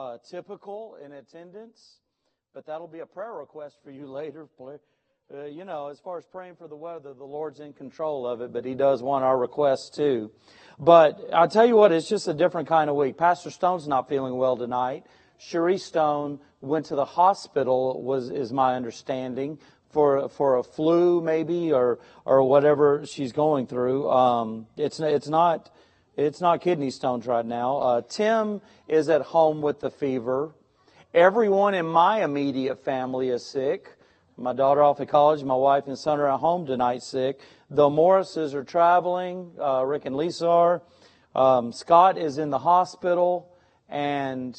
uh, typical in attendance, but that'll be a prayer request for you later. Uh, you know, as far as praying for the weather, the Lord's in control of it, but He does want our requests too. But I'll tell you what, it's just a different kind of week. Pastor Stone's not feeling well tonight. Cherie Stone went to the hospital, was is my understanding, for for a flu maybe or or whatever she's going through. Um, it's it's not it's not kidney stones right now. Uh, Tim is at home with the fever. Everyone in my immediate family is sick. My daughter off at college, my wife and son are at home tonight sick. The Morrises are traveling. Uh, Rick and Lisa are. Um, Scott is in the hospital, and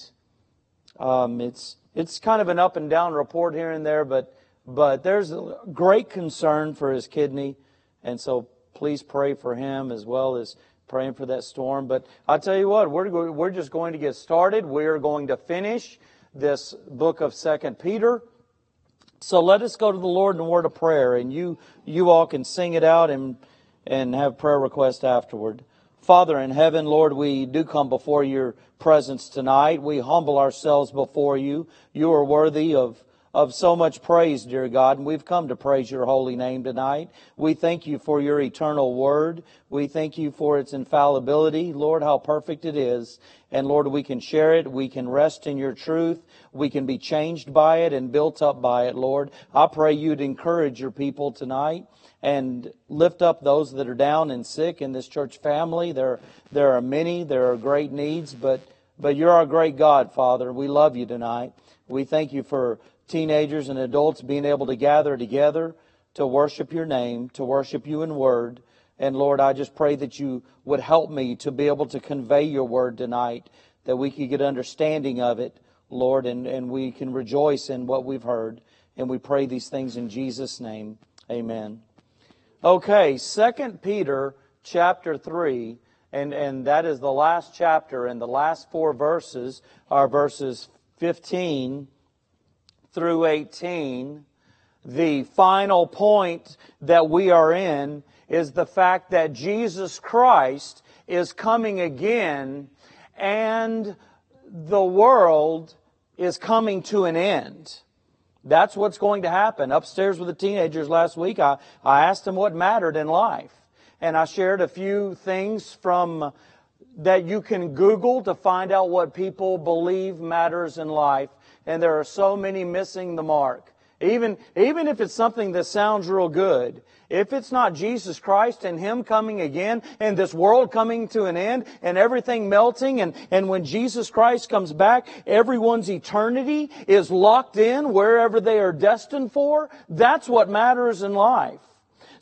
um, it's it's kind of an up and down report here and there, but but there's great concern for his kidney, and so please pray for him as well as praying for that storm. But I'll tell you what, we're we're just going to get started. We are going to finish this book of Second Peter. So let us go to the Lord in a word of prayer, and you you all can sing it out and and have prayer request afterward. Father in heaven, Lord, we do come before your presence tonight. We humble ourselves before you. You are worthy of, of so much praise, dear God, and we've come to praise your holy name tonight. We thank you for your eternal word. We thank you for its infallibility. Lord, how perfect it is. And Lord, we can share it. We can rest in your truth. We can be changed by it and built up by it, Lord. I pray you'd encourage your people tonight and lift up those that are down and sick in this church family. There, there are many. There are great needs, but, but you're our great God, Father. We love you tonight. We thank you for teenagers and adults being able to gather together to worship your name, to worship you in word. And Lord, I just pray that you would help me to be able to convey your word tonight, that we could get understanding of it, Lord, and, and we can rejoice in what we've heard. And we pray these things in Jesus' name. Amen. Okay, Second Peter chapter 3, and, and that is the last chapter, and the last four verses are verses 15 through 18. The final point that we are in is the fact that Jesus Christ is coming again and the world is coming to an end. That's what's going to happen. Upstairs with the teenagers last week, I, I asked them what mattered in life. And I shared a few things from that you can Google to find out what people believe matters in life. And there are so many missing the mark. Even, even if it's something that sounds real good, if it's not Jesus Christ and Him coming again and this world coming to an end and everything melting and, and when Jesus Christ comes back, everyone's eternity is locked in wherever they are destined for, that's what matters in life.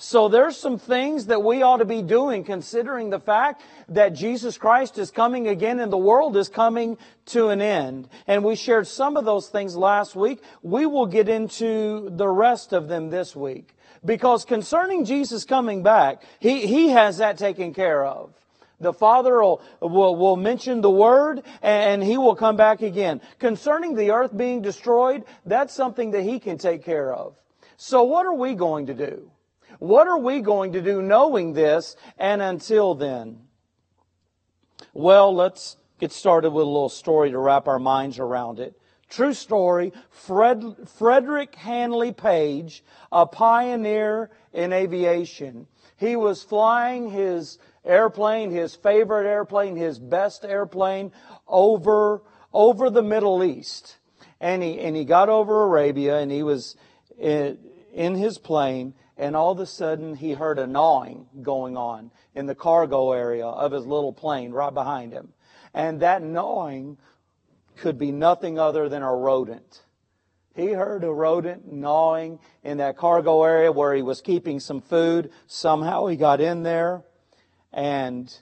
So there's some things that we ought to be doing considering the fact that Jesus Christ is coming again and the world is coming to an end. And we shared some of those things last week. We will get into the rest of them this week. Because concerning Jesus coming back, He, he has that taken care of. The Father will, will, will, mention the Word and He will come back again. Concerning the earth being destroyed, that's something that He can take care of. So what are we going to do? What are we going to do knowing this and until then? Well, let's get started with a little story to wrap our minds around it. True story. Fred, Frederick Handley Page, a pioneer in aviation. He was flying his airplane, his favorite airplane, his best airplane over, over the Middle East. And he, and he got over Arabia and he was in, in his plane and all of a sudden he heard a gnawing going on in the cargo area of his little plane right behind him. And that gnawing could be nothing other than a rodent. He heard a rodent gnawing in that cargo area where he was keeping some food. Somehow he got in there and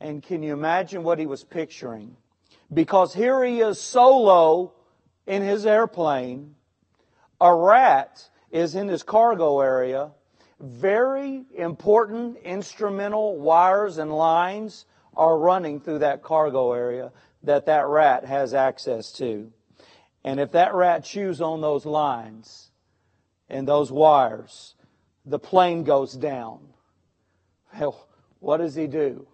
and can you imagine what he was picturing? Because here he is solo in his airplane. A rat is in his cargo area. Very important instrumental wires and lines are running through that cargo area that that rat has access to. And if that rat chews on those lines and those wires, the plane goes down. Well, what does he do?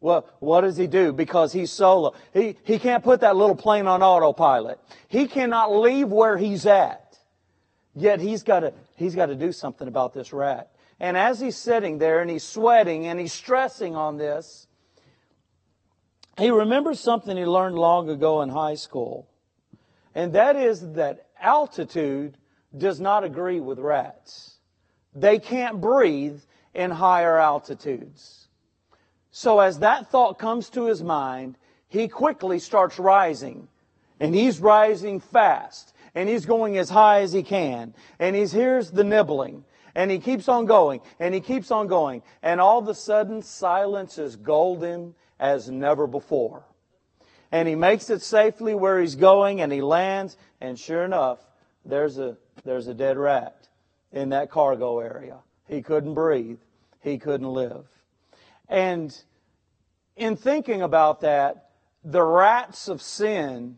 Well, what does he do? Because he's solo. He, he can't put that little plane on autopilot. He cannot leave where he's at. Yet he's got to, he's got to do something about this rat. And as he's sitting there and he's sweating and he's stressing on this, he remembers something he learned long ago in high school. And that is that altitude does not agree with rats. They can't breathe in higher altitudes. So as that thought comes to his mind, he quickly starts rising. And he's rising fast. And he's going as high as he can. And he's here's the nibbling. And he keeps on going. And he keeps on going. And all of a sudden, silence is golden as never before. And he makes it safely where he's going and he lands. And sure enough, there's a, there's a dead rat in that cargo area. He couldn't breathe. He couldn't live. And in thinking about that, the rats of sin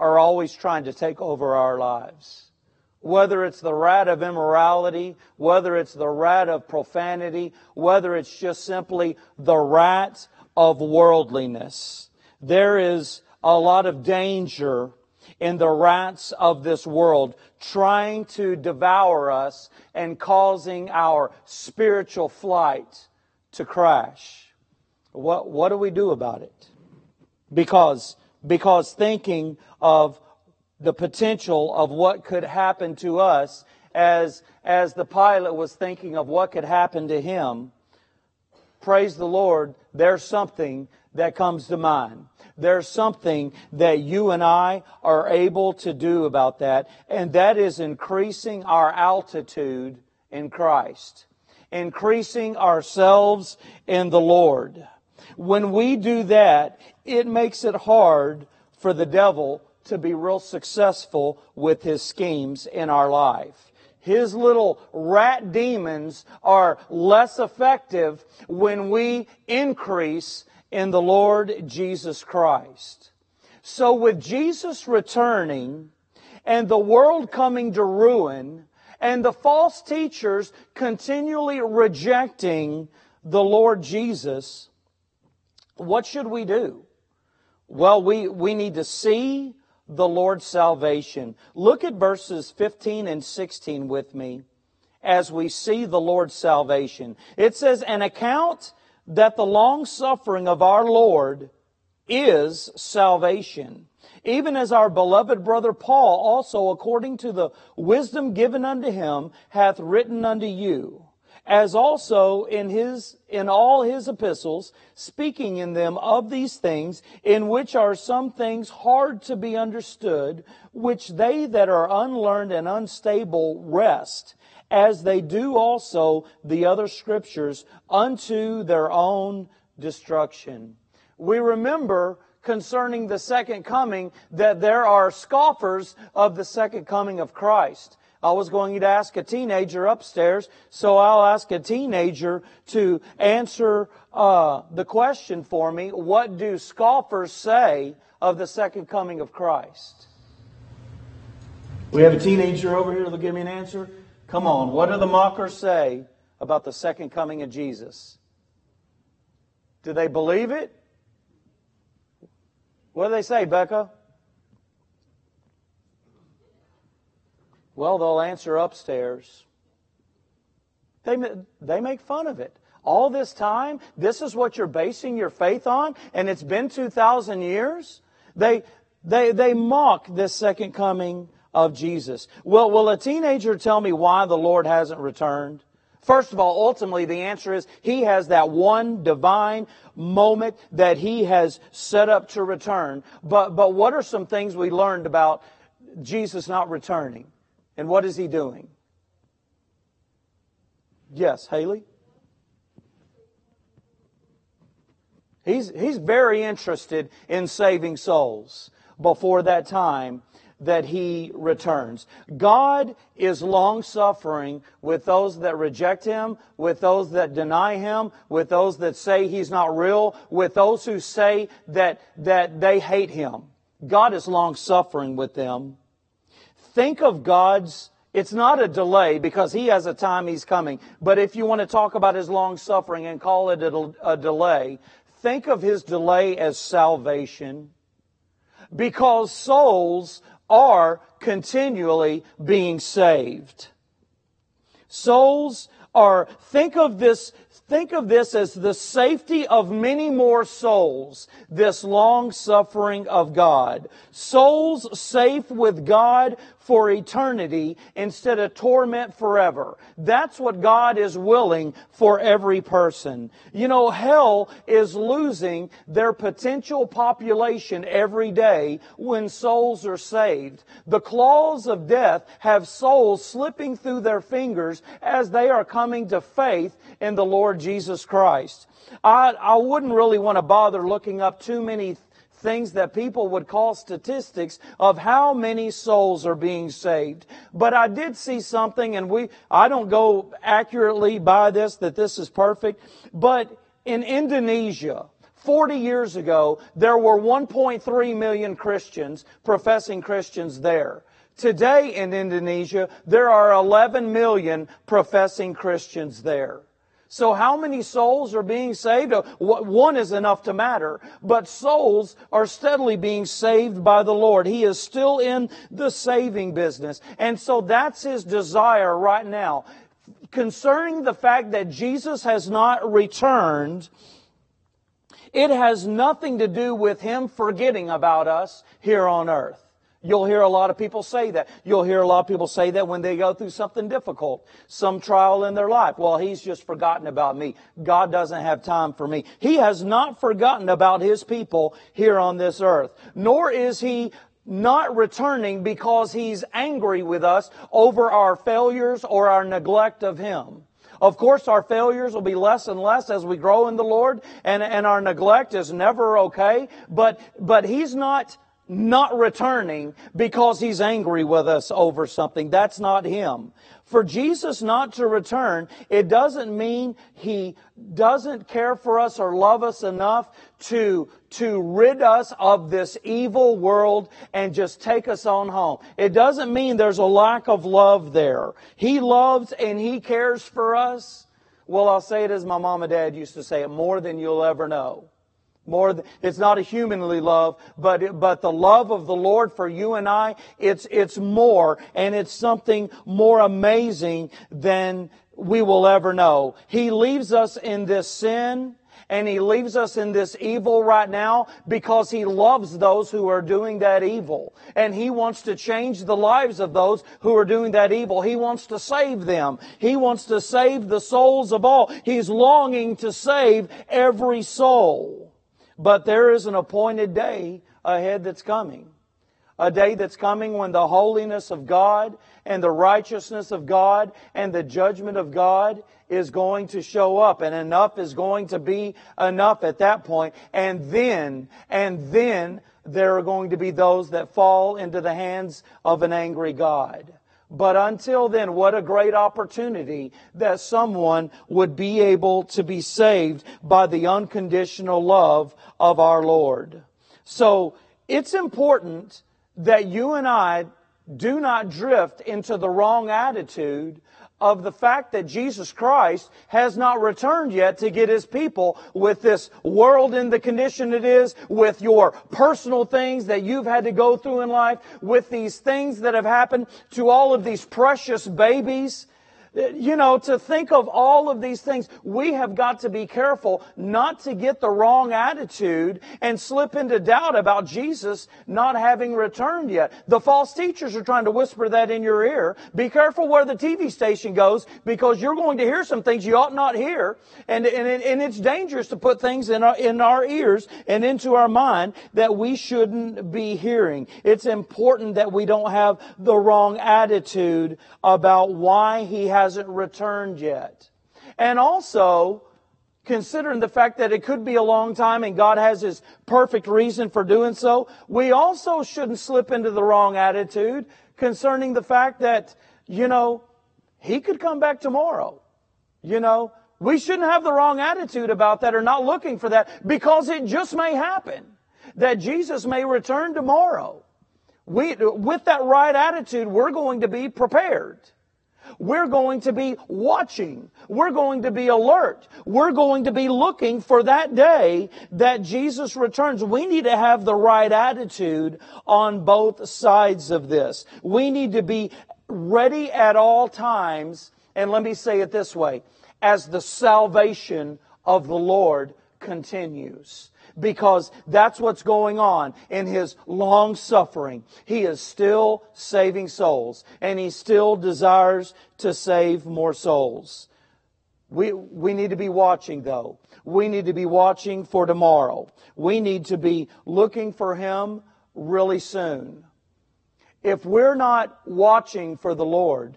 are always trying to take over our lives. Whether it's the rat of immorality, whether it's the rat of profanity, whether it's just simply the rat of worldliness. There is a lot of danger in the rats of this world trying to devour us and causing our spiritual flight to crash. What, what do we do about it? Because, because thinking of the potential of what could happen to us as, as the pilot was thinking of what could happen to him, praise the Lord, there's something that comes to mind. There's something that you and I are able to do about that, and that is increasing our altitude in Christ, increasing ourselves in the Lord. When we do that, it makes it hard for the devil to be real successful with his schemes in our life. His little rat demons are less effective when we increase in the Lord Jesus Christ. So with Jesus returning and the world coming to ruin and the false teachers continually rejecting the Lord Jesus, what should we do? Well, we, we need to see the Lord's salvation. Look at verses 15 and 16 with me as we see the Lord's salvation. It says, an account that the long suffering of our Lord is salvation. Even as our beloved brother Paul also, according to the wisdom given unto him, hath written unto you, as also in his, in all his epistles, speaking in them of these things, in which are some things hard to be understood, which they that are unlearned and unstable wrest as they do also the other scriptures unto their own destruction. We remember concerning the second coming that there are scoffers of the second coming of Christ. I was going to ask a teenager upstairs, so I'll ask a teenager to answer uh, the question for me. What do scoffers say of the second coming of Christ? We have a teenager over here that'll give me an answer. Come on, what do the mockers say about the second coming of Jesus? Do they believe it? What do they say, Becca? Well, they'll answer upstairs. They, they make fun of it. All this time, this is what you're basing your faith on, and it's been 2,000 years? They, they, they mock this second coming of Jesus. Well, will a teenager tell me why the Lord hasn't returned? First of all, ultimately, the answer is He has that one divine moment that He has set up to return. But, but what are some things we learned about Jesus not returning? And what is He doing? Yes, Haley? He's, he's very interested in saving souls before that time that he returns. God is long suffering with those that reject him, with those that deny him, with those that say he's not real, with those who say that, that they hate him. God is long suffering with them. Think of God's it's not a delay because he has a time he's coming. But if you want to talk about his long suffering and call it a, a delay, think of his delay as salvation because souls are continually being saved. Souls are, think of this, think of this as the safety of many more souls, this long suffering of God. Souls safe with God for eternity instead of torment forever. That's what God is willing for every person. You know, hell is losing their potential population every day when souls are saved. The claws of death have souls slipping through their fingers as they are coming to faith in the Lord Jesus Christ. I, I wouldn't really want to bother looking up too many things that people would call statistics of how many souls are being saved. But I did see something and we, I don't go accurately by this, that this is perfect, but in Indonesia, 40 years ago, there were 1.3 million Christians, professing Christians there. Today in Indonesia, there are 11 million professing Christians there. So how many souls are being saved? One is enough to matter, but souls are steadily being saved by the Lord. He is still in the saving business. And so that's his desire right now. Concerning the fact that Jesus has not returned, it has nothing to do with him forgetting about us here on earth. You'll hear a lot of people say that. You'll hear a lot of people say that when they go through something difficult, some trial in their life. Well, he's just forgotten about me. God doesn't have time for me. He has not forgotten about his people here on this earth. Nor is he not returning because he's angry with us over our failures or our neglect of him. Of course, our failures will be less and less as we grow in the Lord, and, and our neglect is never okay, but, but he's not not returning because he's angry with us over something. That's not him. For Jesus not to return, it doesn't mean he doesn't care for us or love us enough to, to rid us of this evil world and just take us on home. It doesn't mean there's a lack of love there. He loves and he cares for us. Well, I'll say it as my mom and dad used to say it, more than you'll ever know. More, than, it's not a humanly love, but but the love of the Lord for you and I, it's it's more, and it's something more amazing than we will ever know. He leaves us in this sin, and He leaves us in this evil right now because He loves those who are doing that evil. And He wants to change the lives of those who are doing that evil. He wants to save them. He wants to save the souls of all. He's longing to save every soul. But there is an appointed day ahead that's coming. A day that's coming when the holiness of God and the righteousness of God and the judgment of God is going to show up and enough is going to be enough at that point. And then, and then there are going to be those that fall into the hands of an angry God. But until then, what a great opportunity that someone would be able to be saved by the unconditional love of our Lord. So it's important that you and I do not drift into the wrong attitude of the fact that Jesus Christ has not returned yet to get His people with this world in the condition it is, with your personal things that you've had to go through in life, with these things that have happened to all of these precious babies you know, to think of all of these things, we have got to be careful not to get the wrong attitude and slip into doubt about Jesus not having returned yet. The false teachers are trying to whisper that in your ear. Be careful where the TV station goes because you're going to hear some things you ought not hear. And, and, and it's dangerous to put things in our, in our ears and into our mind that we shouldn't be hearing. It's important that we don't have the wrong attitude about why he has hasn't returned yet. And also, considering the fact that it could be a long time and God has His perfect reason for doing so, we also shouldn't slip into the wrong attitude concerning the fact that, you know, He could come back tomorrow. You know, we shouldn't have the wrong attitude about that or not looking for that because it just may happen that Jesus may return tomorrow. We, with that right attitude, we're going to be prepared. We're going to be watching. We're going to be alert. We're going to be looking for that day that Jesus returns. We need to have the right attitude on both sides of this. We need to be ready at all times. And let me say it this way. As the salvation of the Lord continues because that's what's going on in his long suffering. He is still saving souls and he still desires to save more souls. We, we need to be watching though. We need to be watching for tomorrow. We need to be looking for him really soon. If we're not watching for the Lord,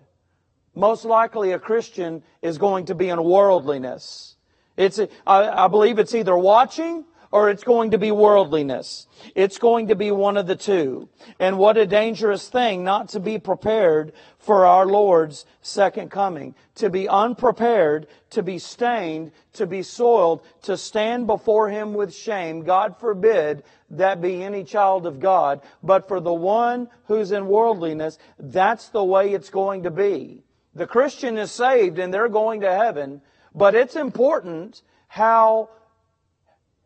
most likely a Christian is going to be in worldliness. It's, I, I believe it's either watching or it's going to be worldliness. It's going to be one of the two. And what a dangerous thing not to be prepared for our Lord's second coming. To be unprepared, to be stained, to be soiled, to stand before Him with shame. God forbid that be any child of God. But for the one who's in worldliness, that's the way it's going to be. The Christian is saved and they're going to heaven, but it's important how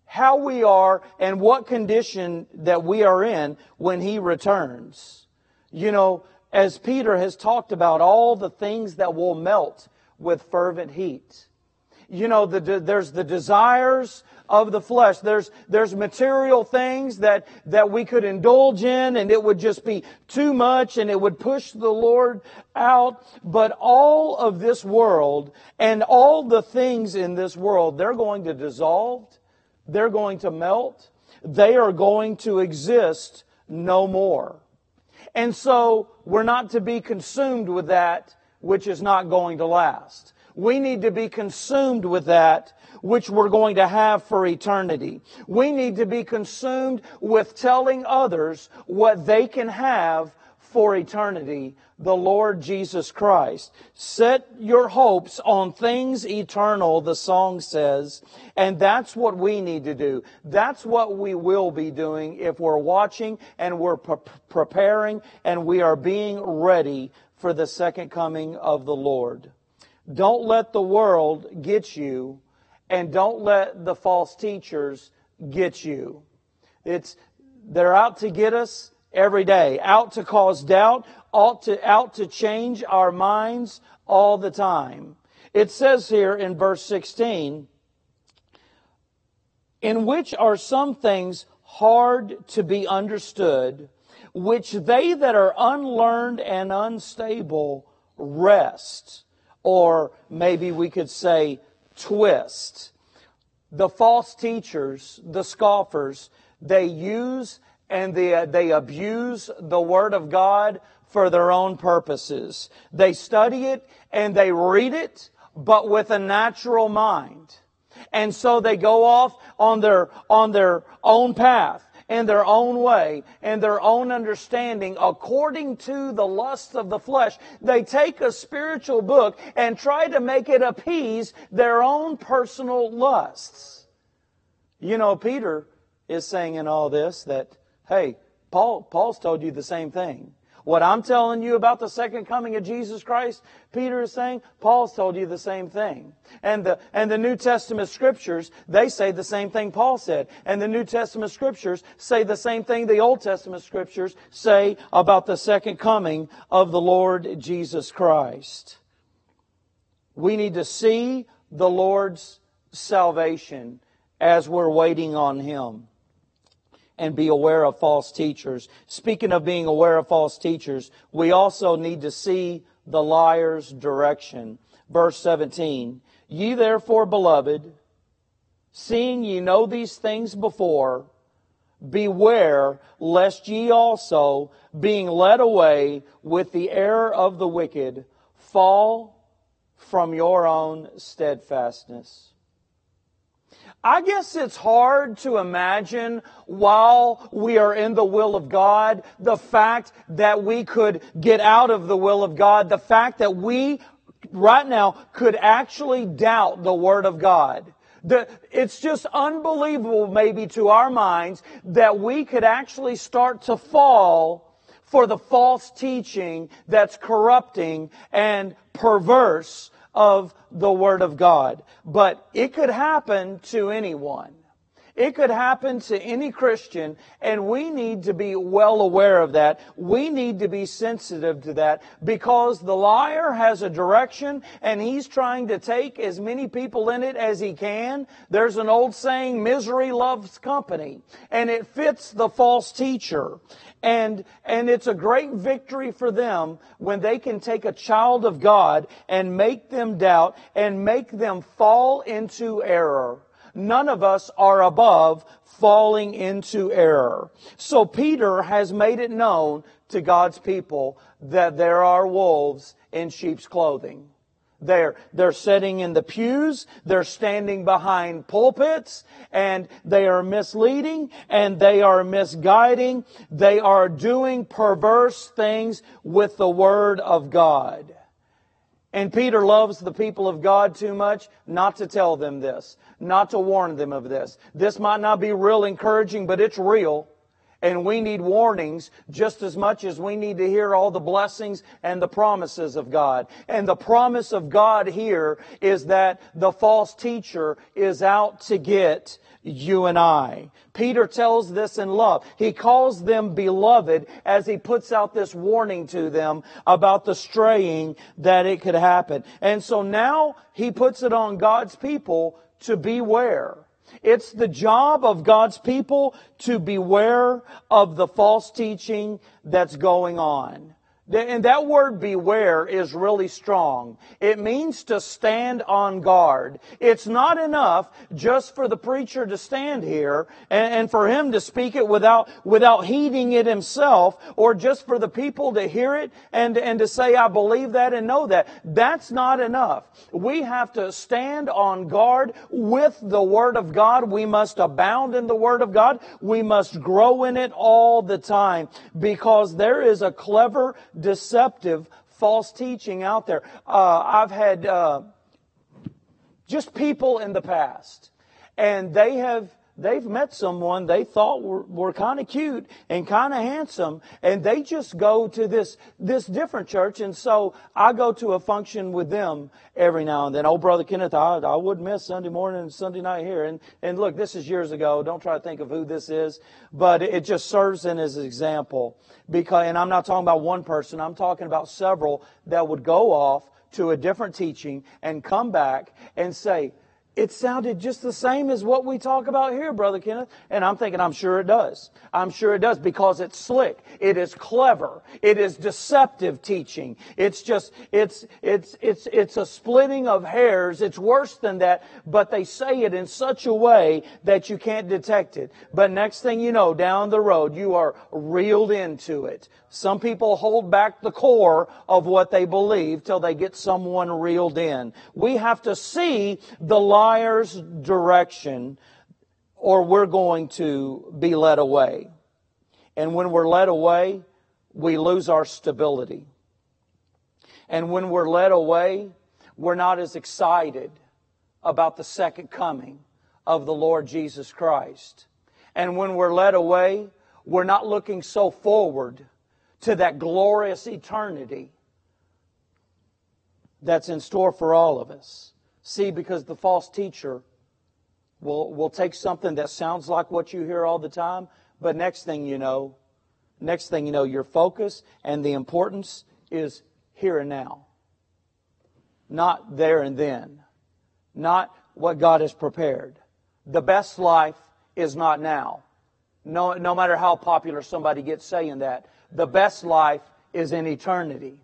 how we are and what condition that we are in when He returns. You know, as Peter has talked about all the things that will melt with fervent heat. You know, the, there's the desires of the flesh. There's, there's material things that, that we could indulge in and it would just be too much and it would push the Lord out. But all of this world and all the things in this world, they're going to dissolve they're going to melt. They are going to exist no more. And so we're not to be consumed with that which is not going to last. We need to be consumed with that which we're going to have for eternity. We need to be consumed with telling others what they can have for eternity the Lord Jesus Christ. Set your hopes on things eternal, the song says, and that's what we need to do. That's what we will be doing if we're watching and we're pre- preparing and we are being ready for the second coming of the Lord. Don't let the world get you and don't let the false teachers get you. It's, they're out to get us every day, out to cause doubt, ought to, out to change our minds all the time. It says here in verse 16, in which are some things hard to be understood, which they that are unlearned and unstable wrest, or maybe we could say twist. The false teachers, the scoffers, they use and they, uh, they abuse the Word of God for their own purposes. They study it and they read it, but with a natural mind. And so they go off on their, on their own path in their own way and their own understanding according to the lusts of the flesh. They take a spiritual book and try to make it appease their own personal lusts. You know, Peter is saying in all this that, hey, Paul, Paul's told you the same thing. What I'm telling you about the second coming of Jesus Christ, Peter is saying, Paul's told you the same thing. And the, and the New Testament scriptures, they say the same thing Paul said. And the New Testament scriptures say the same thing the Old Testament scriptures say about the second coming of the Lord Jesus Christ. We need to see the Lord's salvation as we're waiting on Him and be aware of false teachers. Speaking of being aware of false teachers, we also need to see the liar's direction. Verse 17, Ye therefore, beloved, seeing ye know these things before, beware lest ye also, being led away with the error of the wicked, fall from your own steadfastness. I guess it's hard to imagine while we are in the will of God, the fact that we could get out of the will of God, the fact that we right now could actually doubt the Word of God. The, it's just unbelievable maybe to our minds that we could actually start to fall for the false teaching that's corrupting and perverse of the Word of God. But it could happen to anyone. It could happen to any Christian, and we need to be well aware of that. We need to be sensitive to that because the liar has a direction and he's trying to take as many people in it as he can. There's an old saying, misery loves company, and it fits the false teacher. And, and it's a great victory for them when they can take a child of God and make them doubt and make them fall into error. None of us are above falling into error. So Peter has made it known to God's people that there are wolves in sheep's clothing. They're, they're sitting in the pews, they're standing behind pulpits, and they are misleading and they are misguiding. They are doing perverse things with the Word of God. And Peter loves the people of God too much not to tell them this, not to warn them of this. This might not be real encouraging, but it's real. And we need warnings just as much as we need to hear all the blessings and the promises of God. And the promise of God here is that the false teacher is out to get you and I. Peter tells this in love. He calls them beloved as he puts out this warning to them about the straying that it could happen. And so now he puts it on God's people to beware. It's the job of God's people to beware of the false teaching that's going on. And that word beware is really strong. It means to stand on guard. It's not enough just for the preacher to stand here and, and, for him to speak it without, without heeding it himself or just for the people to hear it and, and to say, I believe that and know that. That's not enough. We have to stand on guard with the Word of God. We must abound in the Word of God. We must grow in it all the time because there is a clever deceptive false teaching out there. Uh, I've had uh, just people in the past, and they have they've met someone they thought were, were kind of cute and kind of handsome and they just go to this this different church and so i go to a function with them every now and then. Oh brother kenneth i, I would miss sunday morning and sunday night here. And and look this is years ago. Don't try to think of who this is. But it just serves in as an example because, and I'm not talking about one person, I'm talking about several that would go off to a different teaching and come back and say, it sounded just the same as what we talk about here, Brother Kenneth. And I'm thinking, I'm sure it does. I'm sure it does because it's slick. It is clever. It is deceptive teaching. It's just, it's, it's, it's, it's a splitting of hairs. It's worse than that, but they say it in such a way that you can't detect it. But next thing you know, down the road, you are reeled into it. Some people hold back the core of what they believe till they get someone reeled in. We have to see the liar's direction or we're going to be led away. And when we're led away, we lose our stability. And when we're led away, we're not as excited about the second coming of the Lord Jesus Christ. And when we're led away, we're not looking so forward to that glorious eternity that's in store for all of us. See, because the false teacher will, will take something that sounds like what you hear all the time, but next thing you know, next thing you know, your focus and the importance is here and now. Not there and then. Not what God has prepared. The best life is not now. No, no matter how popular somebody gets saying that the best life is in eternity.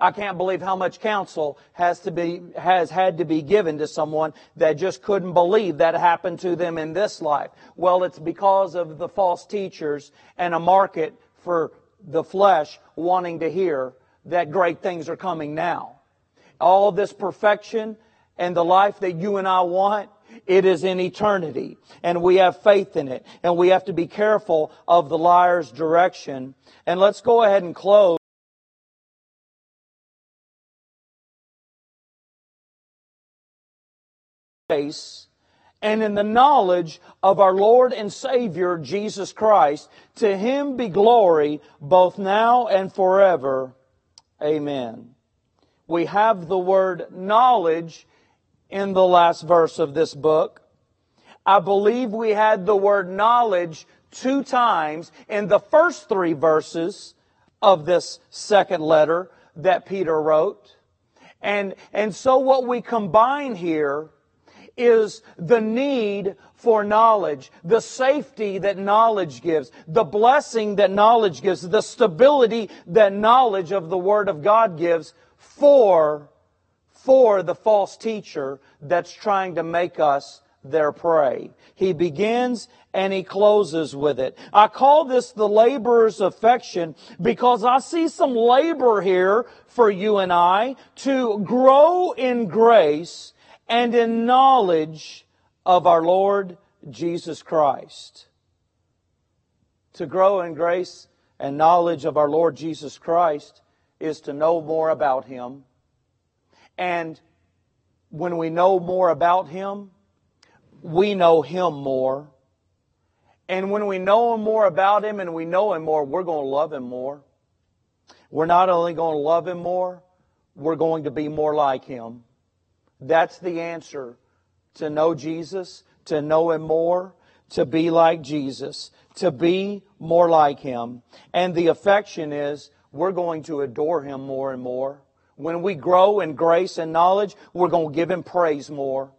I can't believe how much counsel has to be, has had to be given to someone that just couldn't believe that happened to them in this life. Well, it's because of the false teachers and a market for the flesh wanting to hear that great things are coming now. All this perfection and the life that you and I want it is in eternity. And we have faith in it. And we have to be careful of the liar's direction. And let's go ahead and close. And in the knowledge of our Lord and Savior Jesus Christ. To him be glory both now and forever. Amen. We have the word knowledge in the last verse of this book. I believe we had the word knowledge two times in the first three verses of this second letter that Peter wrote. And, and so what we combine here is the need for knowledge, the safety that knowledge gives, the blessing that knowledge gives, the stability that knowledge of the Word of God gives for, for the false teacher that's trying to make us their prey. He begins and he closes with it. I call this the laborer's affection because I see some labor here for you and I to grow in grace and in knowledge of our Lord Jesus Christ. To grow in grace and knowledge of our Lord Jesus Christ is to know more about Him. And when we know more about Him, we know Him more. And when we know more about Him and we know Him more, we're going to love Him more. We're not only going to love Him more, we're going to be more like Him. That's the answer to know Jesus, to know Him more, to be like Jesus, to be more like Him. And the affection is we're going to adore Him more and more. When we grow in grace and knowledge, we're going to give Him praise more.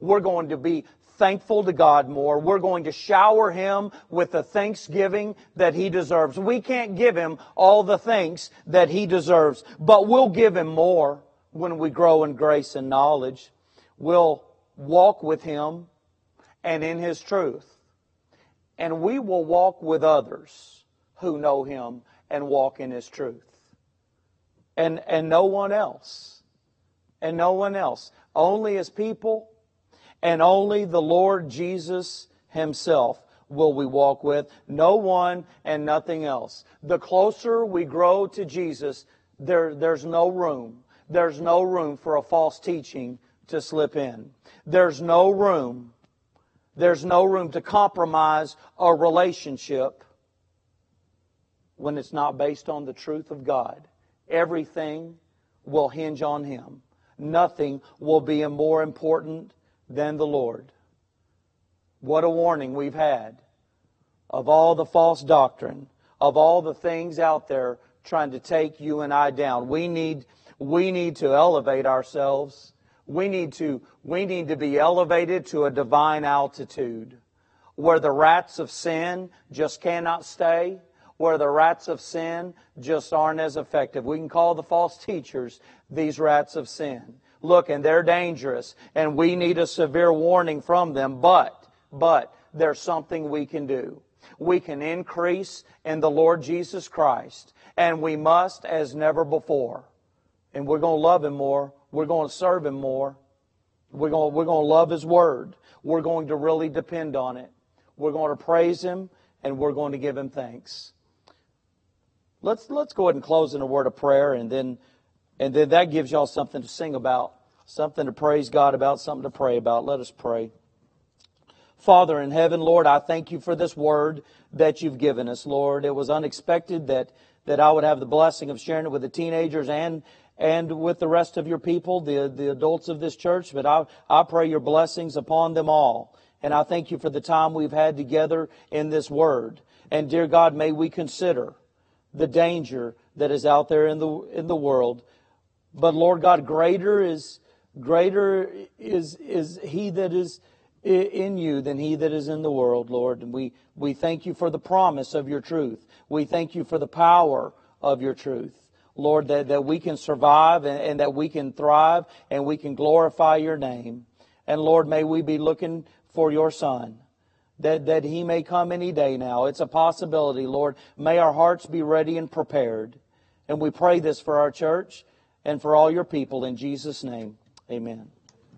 We're going to be thankful to God more. We're going to shower Him with the thanksgiving that He deserves. We can't give Him all the thanks that He deserves, but we'll give Him more when we grow in grace and knowledge. We'll walk with Him and in His truth. And we will walk with others who know Him and walk in His truth. And, and no one else. And no one else. Only His people and only the Lord Jesus Himself will we walk with. No one and nothing else. The closer we grow to Jesus, there, there's no room there's no room for a false teaching to slip in. There's no room. There's no room to compromise a relationship when it's not based on the truth of God. Everything will hinge on Him. Nothing will be more important than the Lord. What a warning we've had of all the false doctrine, of all the things out there trying to take you and I down. We need we need to elevate ourselves. We need to, we need to be elevated to a divine altitude where the rats of sin just cannot stay, where the rats of sin just aren't as effective. We can call the false teachers these rats of sin. Look, and they're dangerous, and we need a severe warning from them, but, but, there's something we can do. We can increase in the Lord Jesus Christ, and we must as never before and we're going to love Him more. We're going to serve Him more. We're going, we're going to love His Word. We're going to really depend on it. We're going to praise Him and we're going to give Him thanks. Let's, let's go ahead and close in a word of prayer and then, and then that gives y'all something to sing about, something to praise God about, something to pray about. Let us pray. Father in heaven, Lord, I thank you for this word that you've given us, Lord. It was unexpected that, that I would have the blessing of sharing it with the teenagers and, and with the rest of your people, the, the adults of this church. But I, I pray your blessings upon them all. And I thank you for the time we've had together in this word. And dear God, may we consider the danger that is out there in the, in the world. But Lord God, greater is, greater is, is he that is in you than he that is in the world, Lord. And we, we thank you for the promise of your truth. We thank you for the power of your truth. Lord, that, that we can survive and, and that we can thrive and we can glorify your name. And Lord, may we be looking for your Son, that, that he may come any day now. It's a possibility, Lord. May our hearts be ready and prepared. And we pray this for our church and for all your people in Jesus' name. Amen.